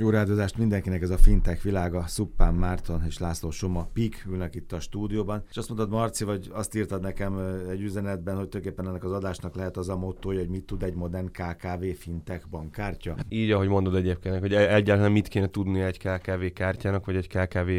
Jó rádozást mindenkinek ez a fintech világa, Szuppán Márton és László Soma Pik ülnek itt a stúdióban. És azt mondod, Marci, vagy azt írtad nekem egy üzenetben, hogy tulajdonképpen ennek az adásnak lehet az a motto, hogy mit tud egy modern KKV fintech bankkártya. Így, ahogy mondod egyébként, hogy e- egyáltalán mit kéne tudni egy KKV kártyának, vagy egy KKV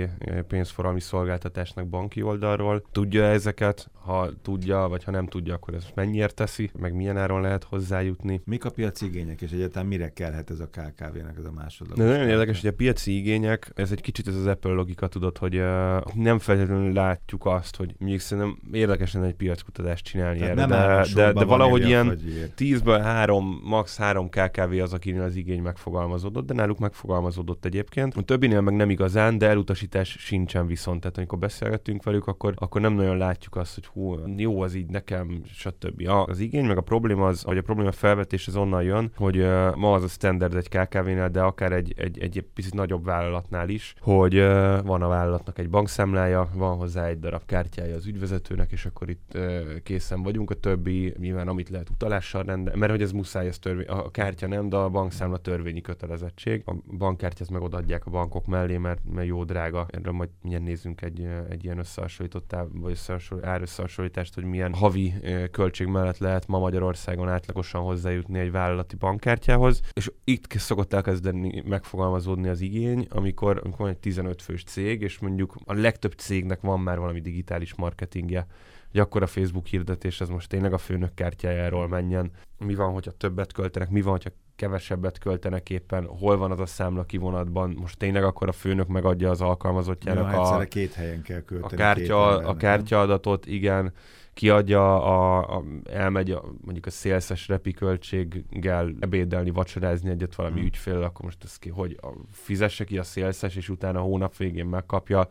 pénzforgalmi szolgáltatásnak banki oldalról. Tudja ezeket, ha tudja, vagy ha nem tudja, akkor ez mennyiért teszi, meg milyen áron lehet hozzájutni. Mik a piaci igények, és egyáltalán mire kellhet ez a KKV-nek ez a másodlagos? Nagyon érdekes, hogy a piaci igények, ez egy kicsit ez az Apple logika, tudod, hogy uh, nem feltétlenül látjuk azt, hogy mondjuk szerintem érdekes lenne egy piackutatást csinálni Tehát erre, de, de, de valahogy ilyen 10-ből 3, max. 3 KKV az, akinél az igény megfogalmazódott, de náluk megfogalmazódott egyébként. A többinél meg nem igazán, de elutasítás sincsen viszont. Tehát amikor beszélgettünk velük, akkor, akkor nem nagyon látjuk azt, hogy hú, jó az így nekem, stb. Az igény, meg a probléma az, hogy a probléma felvetés az onnan jön, hogy uh, ma az a standard egy KKV-nél, de akár egy, egy, egy picit nagyobb vállalatnál is, hogy van a vállalatnak egy bankszámlája, van hozzá egy darab kártyája az ügyvezetőnek, és akkor itt készen vagyunk. A többi nyilván, amit lehet utalással rendelni, mert hogy ez muszáj, ez törvény, a kártya nem, de a bankszámla törvényi kötelezettség. A bankkártyát meg odaadják a bankok mellé, mert, mert jó drága. Erről majd milyen nézzünk egy, egy ilyen összehasonlított vagy árösszehasonlítást, hogy milyen havi költség mellett lehet ma Magyarországon átlagosan hozzájutni egy vállalati bankkártyához. És itt szokott elkezdeni megfogalmazódni az igény, amikor, amikor van egy 15 fős cég, és mondjuk a legtöbb cégnek van már valami digitális marketingje, hogy akkor a Facebook hirdetés ez most tényleg a főnök kártyájáról menjen. Mi van, hogyha többet költenek, mi van, hogyha kevesebbet költenek éppen, hol van az a számla kivonatban, most tényleg akkor a főnök megadja az alkalmazottjának ja, a, két helyen kell költeni. A, kártya, a kártyaadatot, igen, kiadja, a, a, elmegy a, mondjuk a szélszes repi költséggel ebédelni, vacsorázni egyet valami hmm. ügyfél, akkor most ez ki, hogy a, fizesse ki a szélszes, és utána a hónap végén megkapja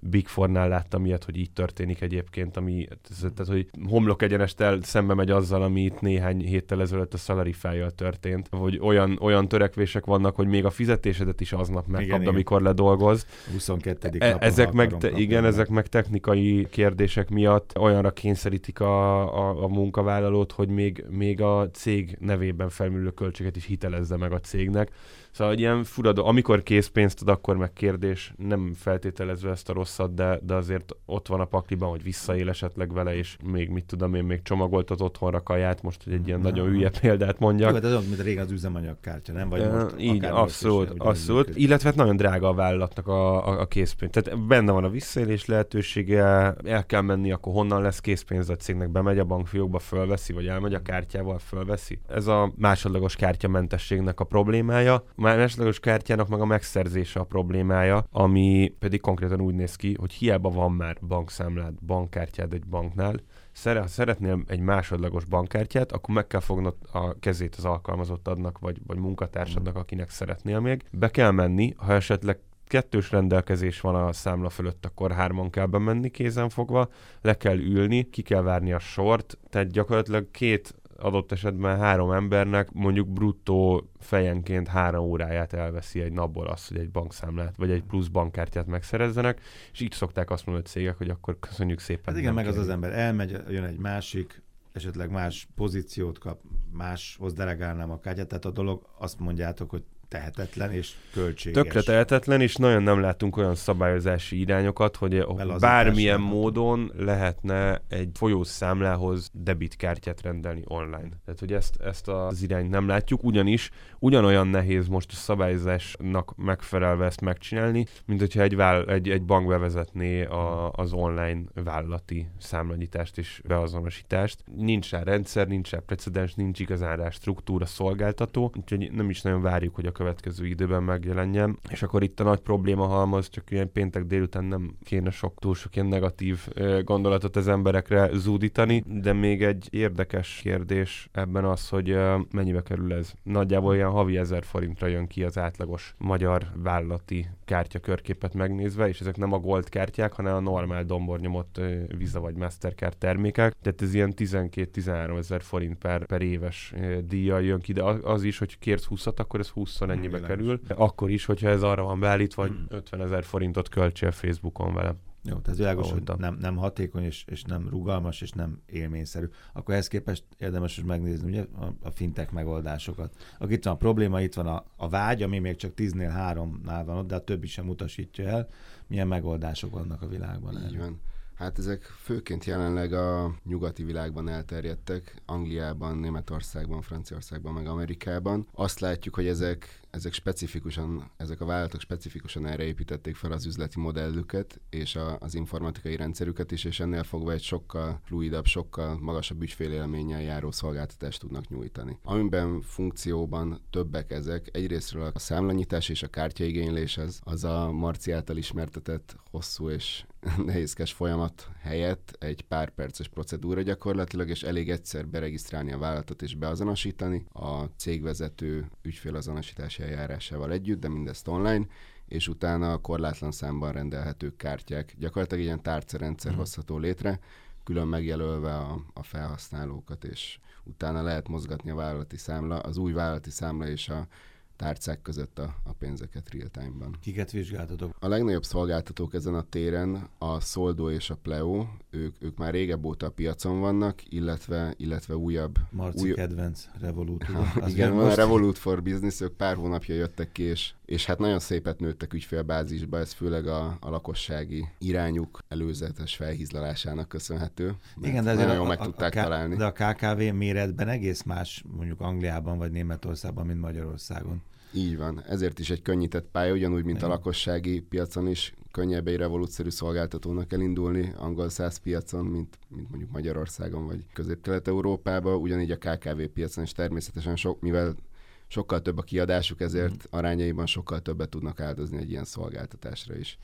Big Four-nál láttam ilyet, hogy így történik egyébként, ami, tehát, hogy homlok egyenestel szembe megy azzal, ami itt néhány héttel ezelőtt a Salarify-jal történt, hogy olyan, olyan törekvések vannak, hogy még a fizetésedet is aznap megkapd, amikor ledolgoz. 22. E, ezek meg, te, igen, meg. ezek meg technikai kérdések miatt olyanra kényszerítik a, a, a munkavállalót, hogy még, még a cég nevében felműlő költséget is hitelezze meg a cégnek Szóval egy ilyen furadó, amikor készpénzt ad, akkor meg kérdés, nem feltételezve ezt a rosszat, de, de azért ott van a pakliban, hogy visszaél esetleg vele, és még mit tudom én, még csomagolt az otthonra kaját, most, hogy egy ilyen ja. nagyon hülye példát mondjak. Jó, de ez mint régen az üzemanyagkártya, nem? Vagy most így, abszolút, is, abszolút. Illetve hát nagyon drága a vállalatnak a, a, a készpénz. Tehát benne van a visszaélés lehetősége, el kell menni, akkor honnan lesz készpénz a cégnek, bemegy a bankfiókba, fölveszi, vagy elmegy a kártyával, fölveszi. Ez a másodlagos kártyamentességnek a problémája másodlagos kártyának meg a megszerzése a problémája, ami pedig konkrétan úgy néz ki, hogy hiába van már bankszámlád, bankkártyád egy banknál, ha szeretnél egy másodlagos bankkártyát, akkor meg kell fognod a kezét az alkalmazottadnak, vagy, vagy munkatársadnak, akinek szeretnél még. Be kell menni, ha esetleg kettős rendelkezés van a számla fölött, akkor hárman kell bemenni kézen fogva, le kell ülni, ki kell várni a sort, tehát gyakorlatilag két adott esetben három embernek mondjuk bruttó fejenként három óráját elveszi egy napból az, hogy egy bankszámlát vagy egy plusz bankkártyát megszerezzenek, és így szokták azt mondani a cégek, hogy akkor köszönjük szépen. Hát igen, meg az az ember elmegy, jön egy másik, esetleg más pozíciót kap, máshoz delegálnám a kártyát, tehát a dolog azt mondjátok, hogy tehetetlen és költséges. Tökre tehetetlen, és nagyon nem látunk olyan szabályozási irányokat, hogy bármilyen módon lehetne egy folyószámlához debitkártyát rendelni online. Tehát, hogy ezt, ezt az irányt nem látjuk, ugyanis ugyanolyan nehéz most a szabályozásnak megfelelve ezt megcsinálni, mint hogyha egy, váll- egy, egy bank bevezetné a, az online vállalati számlanyítást és beazonosítást. Nincs rá rendszer, nincs rá precedens, nincs igazán rá struktúra szolgáltató, úgyhogy nem is nagyon várjuk, hogy a következő időben megjelenjen. És akkor itt a nagy probléma halmaz, csak ilyen péntek délután nem kéne sok, túl sok ilyen negatív gondolatot az emberekre zúdítani, de még egy érdekes kérdés ebben az, hogy mennyibe kerül ez. Nagyjából ilyen havi ezer forintra jön ki az átlagos magyar vállalati kártyakörképet megnézve, és ezek nem a gold kártyák, hanem a normál dombornyomott Visa vagy Mastercard termékek. Tehát ez ilyen 12-13 ezer forint per, per éves díjjal jön ki, de az is, hogy kérsz 20 akkor ez 20 ennyibe kerül. Akkor is, hogyha ez arra van beállítva, hogy 50 ezer forintot költsél Facebookon vele. Jó, tehát világos, hogy nem, nem hatékony, és, és nem rugalmas, és nem élményszerű. Akkor ehhez képest érdemes is megnézni ugye, a, a fintek megoldásokat. Akkor itt van a probléma, itt van a, a vágy, ami még csak 10-nél 3-nál van ott, de a többi sem utasítja el. Milyen megoldások vannak a világban? Így van. Hát ezek főként jelenleg a nyugati világban elterjedtek, Angliában, Németországban, Franciaországban, meg Amerikában. Azt látjuk, hogy ezek, ezek specifikusan, ezek a vállalatok specifikusan erre építették fel az üzleti modellüket és a, az informatikai rendszerüket is, és ennél fogva egy sokkal fluidabb, sokkal magasabb ügyfélélménnyel járó szolgáltatást tudnak nyújtani. Amiben funkcióban többek ezek, egyrésztről a számlanyítás és a kártyaigénylés, az, az a Marci által ismertetett hosszú és nehézkes folyamat helyett egy pár perces procedúra gyakorlatilag, és elég egyszer beregisztrálni a vállalatot és beazonosítani a cégvezető ügyfélazonosítási eljárásával együtt, de mindezt online, és utána a korlátlan számban rendelhető kártyák. Gyakorlatilag ilyen tárcarendszer mm. hozható létre, külön megjelölve a, a felhasználókat, és utána lehet mozgatni a vállalati számla, az új vállalati számla és a tárcák között a, a pénzeket real-time-ban. Kiket vizsgáltatok? A legnagyobb szolgáltatók ezen a téren a Soldo és a Pleo, ők, ők már régebb óta a piacon vannak, illetve, illetve újabb... Marci új... kedvenc, Revolut. Ha, igen, van a Revolut for Business, ők pár hónapja jöttek ki, és, és hát nagyon szépet nőttek ügyfélbázisba, ez főleg a, a lakossági irányuk előzetes felhízlalásának köszönhető. Igen, de nagyon jól meg a, tudták a, találni. De a KKV méretben egész más mondjuk Angliában vagy Németországban, mint Magyarországon. Így van, ezért is egy könnyített pálya, ugyanúgy, mint Igen. a lakossági piacon is könnyebb egy revolúciós szolgáltatónak elindulni angol száz piacon, mint, mint mondjuk Magyarországon vagy Közép-Kelet-Európában, ugyanígy a KKV piacon is természetesen sok, mivel sokkal több a kiadásuk, ezért mm. arányaiban sokkal többet tudnak áldozni egy ilyen szolgáltatásra is.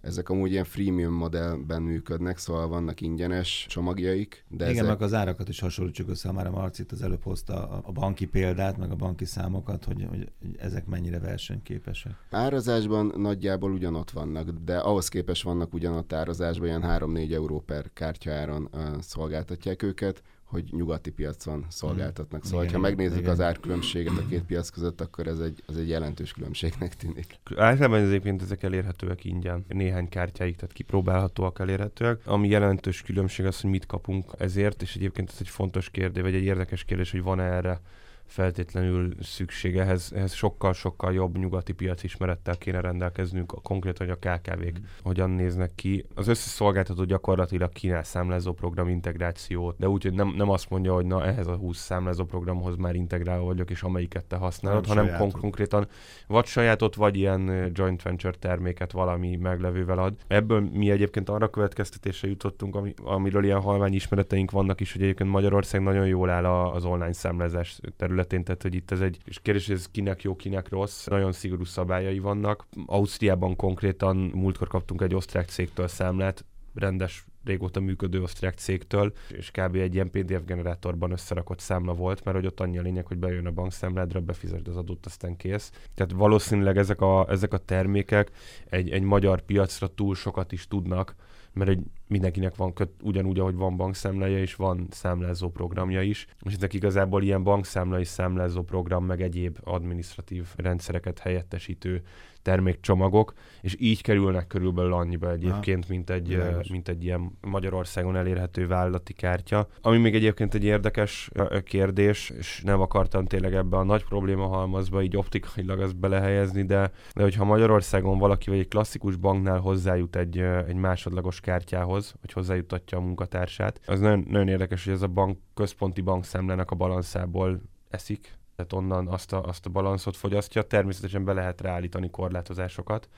Ezek amúgy ilyen freemium modellben működnek, szóval vannak ingyenes csomagjaik. De Igen, ezek... meg az árakat is hasonlítsuk össze, már a Marcit az előbb hozta a banki példát, meg a banki számokat, hogy, hogy ezek mennyire versenyképesek. Árazásban nagyjából ugyanott vannak, de ahhoz képest vannak ugyanott árazásban, ilyen 3-4 euró per kártyaáron szolgáltatják őket hogy nyugati piacon szolgáltatnak. Szóval, igen, ha megnézzük igen. az árkülönbséget a két piac között, akkor ez egy, az egy jelentős különbségnek tűnik. Általában egyébként ezek elérhetőek ingyen. Néhány kártyáig, tehát kipróbálhatóak elérhetőek. Ami jelentős különbség az, hogy mit kapunk ezért, és egyébként ez egy fontos kérdés, vagy egy érdekes kérdés, hogy van-e erre feltétlenül szükség. Ehhez, ehhez sokkal-sokkal jobb nyugati piac ismerettel kéne rendelkeznünk, konkrétan, hogy a KKV-k mm. hogyan néznek ki. Az összes szolgáltató gyakorlatilag kínál számlázó program integrációt, de úgy, hogy nem, nem azt mondja, hogy na ehhez a 20 számlázó programhoz már integrálva vagyok, és amelyiket te használod, nem hanem kon- konkrétan vagy sajátot, vagy ilyen joint venture terméket valami meglevővel ad. Ebből mi egyébként arra következtetésre jutottunk, ami, amiről ilyen halvány ismereteink vannak is, hogy egyébként Magyarország nagyon jól áll az online számlázás terület területén, tehát hogy itt ez egy és kérdés, hogy ez kinek jó, kinek rossz, nagyon szigorú szabályai vannak. Ausztriában konkrétan múltkor kaptunk egy osztrák cégtől számlát, rendes régóta működő osztrák cégtől, és kb. egy ilyen PDF generátorban összerakott számla volt, mert hogy ott annyi a lényeg, hogy bejön a bankszámládra, befizesd az adót, aztán kész. Tehát valószínűleg ezek a, ezek a termékek egy, egy magyar piacra túl sokat is tudnak, mert egy mindenkinek van köt, ugyanúgy, ahogy van bankszámlája, és van számlázó programja is, és ezek igazából ilyen bankszámla és számlázó program, meg egyéb administratív rendszereket helyettesítő termékcsomagok, és így kerülnek körülbelül annyiba egyébként, ha, mint egy, mint egy ilyen Magyarországon elérhető vállalati kártya. Ami még egyébként egy érdekes kérdés, és nem akartam tényleg ebbe a nagy probléma halmazba így optikailag azt belehelyezni, de, de hogyha Magyarországon valaki vagy egy klasszikus banknál hozzájut egy, egy másodlagos kártyához, vagy hozzájutatja a munkatársát, az nagyon, nagyon érdekes, hogy ez a bank központi bankszámlának a balanszából eszik, tehát onnan azt a, azt a balanszot fogyasztja. Természetesen be lehet ráállítani korlátozásokat,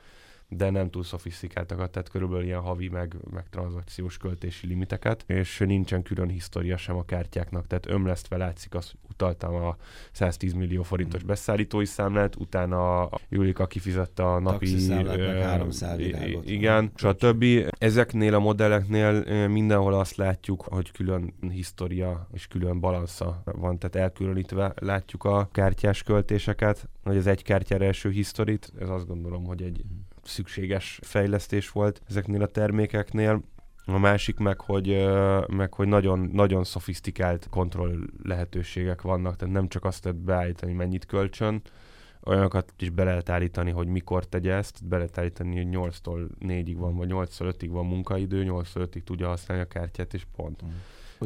de nem túl szofisztikáltakat, tehát körülbelül ilyen havi meg, meg tranzakciós költési limiteket, és nincsen külön história sem a kártyáknak, tehát ömlesztve látszik, azt utaltam a 110 millió forintos beszállítói számlát, utána a Julika kifizette a napi... Ö, igen, többi Ezeknél a modelleknél mindenhol azt látjuk, hogy külön história és külön balansza van, tehát elkülönítve látjuk a kártyás költéseket, vagy az egy kártyára első historit, ez azt gondolom, hogy egy szükséges fejlesztés volt ezeknél a termékeknél. A másik meg, hogy, meg, hogy nagyon, nagyon szofisztikált kontroll lehetőségek vannak, tehát nem csak azt lehet beállítani, mennyit kölcsön, olyanokat is be lehet állítani, hogy mikor tegye ezt, be lehet állítani, hogy 8-tól 4-ig van, vagy 8-tól 5-ig van munkaidő, 8-tól 5-ig tudja használni a kártyát, és pont. Mm.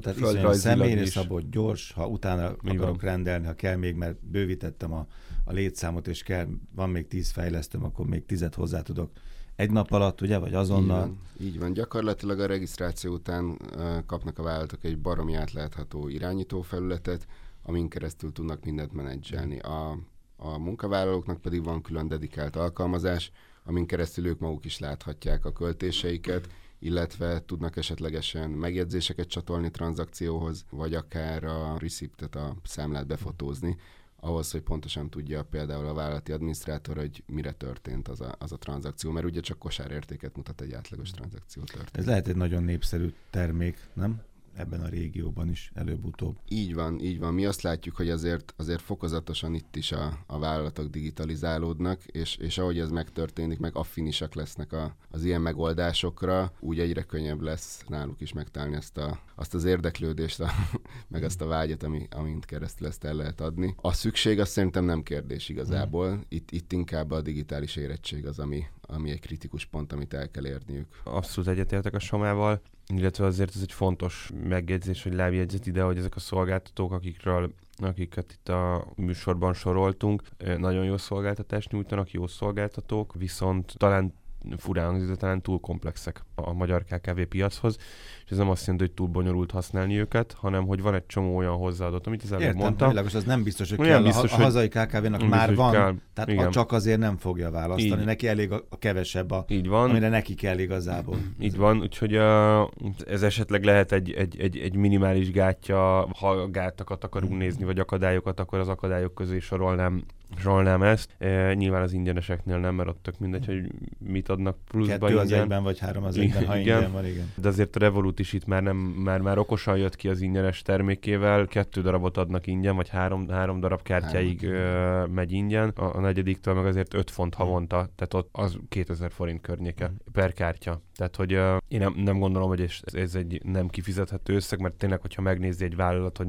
Tehát iszonyat személyre szabott, gyors, ha utána Mi akarok van? rendelni, ha kell még, mert bővítettem a, a létszámot, és kell, van még tíz fejlesztőm, akkor még tizet hozzá tudok egy nap alatt, ugye, vagy azonnal? Így van, így van. Gyakorlatilag a regisztráció után uh, kapnak a vállalatok egy baromi átlátható irányítófelületet, amin keresztül tudnak mindent menedzselni. A, a munkavállalóknak pedig van külön dedikált alkalmazás, amin keresztül ők maguk is láthatják a költéseiket, illetve tudnak esetlegesen megjegyzéseket csatolni tranzakcióhoz, vagy akár a receptet, a számlát befotózni, ahhoz, hogy pontosan tudja például a vállalati adminisztrátor, hogy mire történt az a, az a tranzakció, mert ugye csak kosárértéket mutat egy átlagos tranzakció történet. Ez lehet egy nagyon népszerű termék, nem? Ebben a régióban is előbb-utóbb. Így van, így van. Mi azt látjuk, hogy azért, azért fokozatosan itt is a, a vállalatok digitalizálódnak, és, és ahogy ez megtörténik, meg affinisak lesznek a, az ilyen megoldásokra, úgy egyre könnyebb lesz náluk is megtalálni ezt a, azt az érdeklődést, a, meg azt a vágyat, ami, amint keresztül ezt el lehet adni. A szükség azt szerintem nem kérdés igazából. Itt, itt inkább a digitális érettség az, ami, ami egy kritikus pont, amit el kell érniük. Abszolút egyetértek a Somával, illetve azért ez egy fontos megjegyzés, hogy lábjegyzet ide, hogy ezek a szolgáltatók, akikről akiket itt a műsorban soroltunk, nagyon jó szolgáltatást nyújtanak, jó szolgáltatók, viszont talán furán hangzik, talán túl komplexek a magyar KKV piachoz, és ez nem azt jelenti, hogy túl bonyolult használni őket, hanem hogy van egy csomó olyan hozzáadott, amit az előbb mondtam. Világos, az nem biztos, hogy kell. Biztos, a, a hazai KKV-nak már van, kell. tehát Igen. csak azért nem fogja választani. Így. Neki elég a, a kevesebb, a, Így van. amire neki kell igazából. Így van, úgyhogy ez esetleg lehet egy, egy, egy, egy minimális gátja, ha gátakat akarunk hmm. nézni, vagy akadályokat, akkor az akadályok közé sorolnám sorolnám ezt. E, nyilván az ingyeneseknél nem, mert ott tök mindegy, hogy mit adnak pluszba Kettő ingyen. az egyben, vagy három az egyben, ha ingyen van, igen. De azért a Revolut is itt már, nem, már, már okosan jött ki az ingyenes termékével, kettő darabot adnak ingyen, vagy három, három darab kártyáig ö, megy ingyen, a, a negyediktől meg azért 5 font havonta, tehát ott az 2000 forint környéke mm. per kártya. Tehát, hogy uh, én nem, nem gondolom, hogy ez, ez egy nem kifizethető összeg, mert tényleg, hogyha megnézi egy vállalat, hogy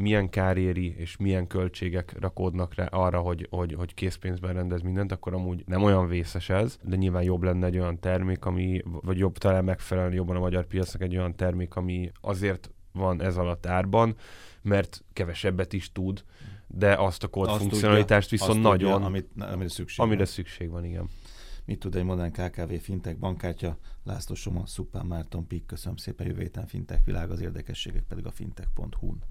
milyen kár éri, és milyen költségek rakódnak rá arra, hogy, hogy, hogy készpénzben rendez mindent, akkor amúgy nem olyan vészes ez, de nyilván jobb lenne egy olyan termék, ami, vagy jobb talán megfelelni jobban a magyar piacnak egy olyan termék, ami azért van ez alatt árban, mert kevesebbet is tud, de azt a kód funkcionalitást viszont azt nagyon, tudja, amit, amire szükség amire van. szükség van, igen. Mit tud egy modern KKV fintech bankkártya? László Soma, Szupán Márton, Pik, köszönöm szépen, jövő héten fintech világ, az érdekességek pedig a fintech.hu-n.